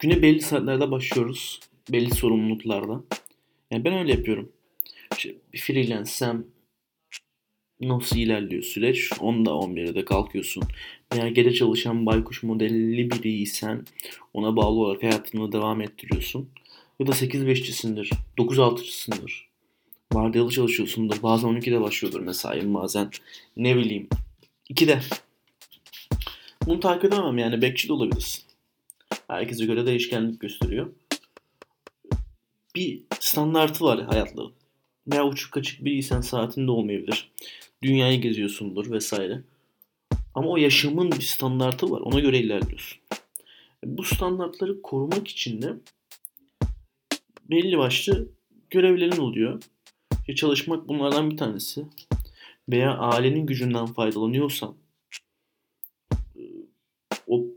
Güne belli saatlerde başlıyoruz. Belli sorumluluklarda. Yani ben öyle yapıyorum. İşte freelance'sem nasıl ilerliyor süreç? 10'da 11'de kalkıyorsun. Veya gece çalışan baykuş modelli biriysen ona bağlı olarak hayatını devam ettiriyorsun. Ya da 8-5'cisindir, 9-6'cısındır. Vardiyalı çalışıyorsundur. Bazen 12'de başlıyordur mesai bazen ne bileyim 2'de. Bunu takip edemem yani bekçi de olabilirsin. Herkese göre değişkenlik gösteriyor. Bir standartı var hayatların. Veya uçuk kaçık biriysen saatinde olmayabilir. Dünyayı geziyorsundur vesaire. Ama o yaşamın bir standartı var. Ona göre ilerliyorsun. Bu standartları korumak için de belli başlı görevlerin oluyor. Çalışmak bunlardan bir tanesi. Veya ailenin gücünden faydalanıyorsan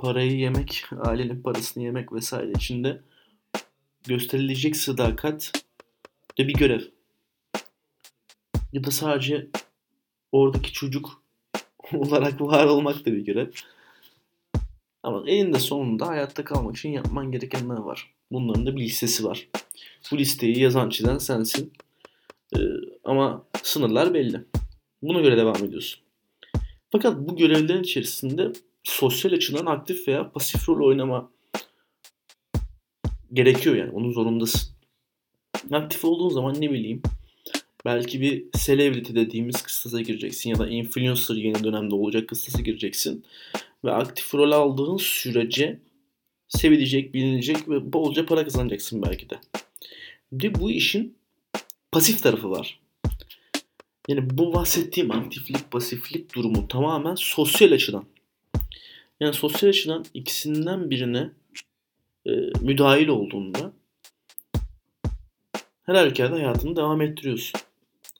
parayı yemek, ailenin parasını yemek vesaire içinde gösterilecek sadakat de bir görev. Ya da sadece oradaki çocuk olarak var olmak da bir görev. Ama eninde sonunda hayatta kalmak için yapman gerekenler var. Bunların da bir listesi var. Bu listeyi yazan çizen sensin. Ee, ama sınırlar belli. Buna göre devam ediyorsun. Fakat bu görevlerin içerisinde sosyal açıdan aktif veya pasif rol oynama gerekiyor yani. Onun zorundasın. Aktif olduğun zaman ne bileyim belki bir celebrity dediğimiz kıstasa gireceksin ya da influencer yeni dönemde olacak kıstasa gireceksin. Ve aktif rol aldığın sürece sevilecek, bilinecek ve bolca para kazanacaksın belki de. Bir bu işin pasif tarafı var. Yani bu bahsettiğim aktiflik, pasiflik durumu tamamen sosyal açıdan. Yani sosyal açıdan ikisinden birine e, müdahil olduğunda her halükarda hayatını devam ettiriyorsun.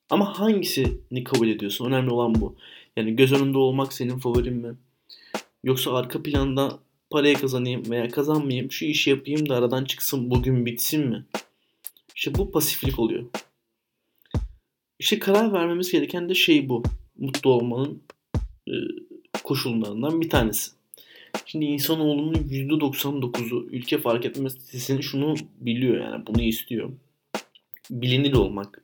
Ama hangisini kabul ediyorsun? Önemli olan bu. Yani göz önünde olmak senin favorin mi? Yoksa arka planda parayı kazanayım veya kazanmayayım, şu işi yapayım da aradan çıksın, bugün bitsin mi? İşte bu pasiflik oluyor. İşte karar vermemiz gereken de şey bu. Mutlu olmanın e, koşullarından bir tanesi. Şimdi insanoğlunun %99'u ülke fark etmez sitesini şunu biliyor yani bunu istiyor. Bilinir olmak.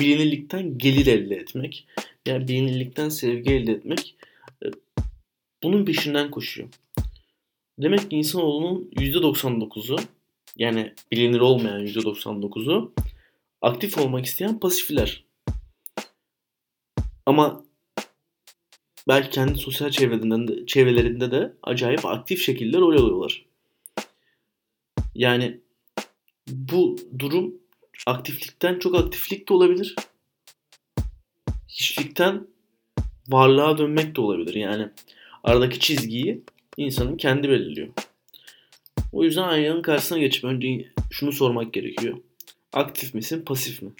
Bilinirlikten gelir elde etmek. Yani bilinirlikten sevgi elde etmek. E, bunun peşinden koşuyor. Demek ki insanoğlunun %99'u yani bilinir olmayan %99'u aktif olmak isteyen pasifler. Ama belki kendi sosyal çevrelerinden de, çevrelerinde de acayip aktif şekilde rol alıyorlar. Yani bu durum aktiflikten çok aktiflik de olabilir. Hiçlikten varlığa dönmek de olabilir. Yani aradaki çizgiyi insanın kendi belirliyor. O yüzden aynanın karşısına geçip önce şunu sormak gerekiyor. Aktif misin, pasif mi?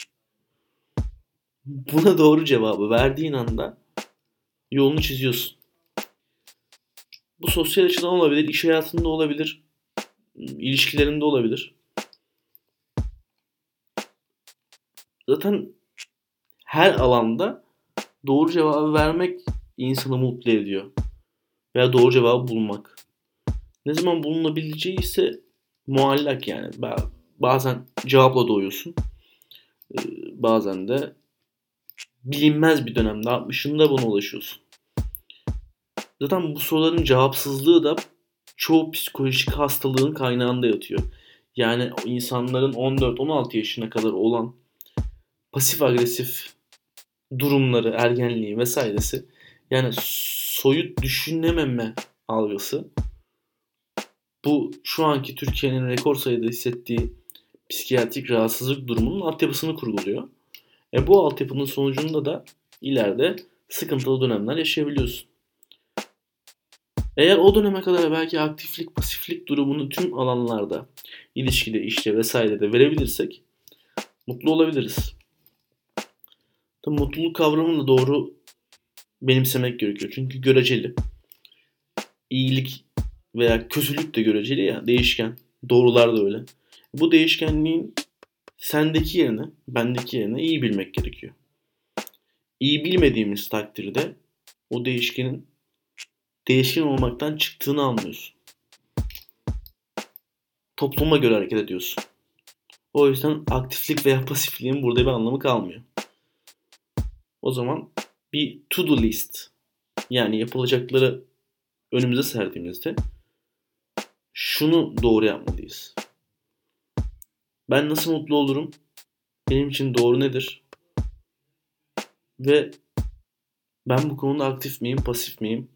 Buna doğru cevabı verdiğin anda yolunu çiziyorsun. Bu sosyal açıdan olabilir, iş hayatında olabilir, ilişkilerinde olabilir. Zaten her alanda doğru cevabı vermek insanı mutlu ediyor. Veya doğru cevabı bulmak. Ne zaman bulunabileceği ise muallak yani. Bazen cevapla doğuyorsun. Bazen de bilinmez bir dönemde 60'ında buna ulaşıyorsun. Zaten bu soruların cevapsızlığı da çoğu psikolojik hastalığın kaynağında yatıyor. Yani insanların 14-16 yaşına kadar olan pasif agresif durumları, ergenliği vesairesi yani soyut düşünememe algısı bu şu anki Türkiye'nin rekor sayıda hissettiği psikiyatrik rahatsızlık durumunun altyapısını kurguluyor. E bu altyapının sonucunda da ileride sıkıntılı dönemler yaşayabiliyorsun. Eğer o döneme kadar belki aktiflik, pasiflik durumunu tüm alanlarda, ilişkide, işte vesairede verebilirsek mutlu olabiliriz. Tabii mutluluk kavramını da doğru benimsemek gerekiyor. Çünkü göreceli. İyilik veya kötülük de göreceli ya, değişken. Doğrular da öyle. Bu değişkenliğin sendeki yerine, bendeki yerine iyi bilmek gerekiyor. İyi bilmediğimiz takdirde o değişkenin değişken olmaktan çıktığını anlıyorsun. topluma göre hareket ediyorsun. O yüzden aktiflik veya pasifliğin burada bir anlamı kalmıyor. O zaman bir to do list yani yapılacakları önümüze serdiğimizde şunu doğru yapmalıyız. Ben nasıl mutlu olurum? Benim için doğru nedir? Ve ben bu konuda aktif miyim, pasif miyim?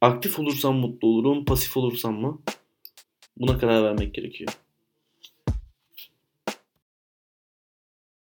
Aktif olursam mutlu olurum, pasif olursam mı? Buna karar vermek gerekiyor.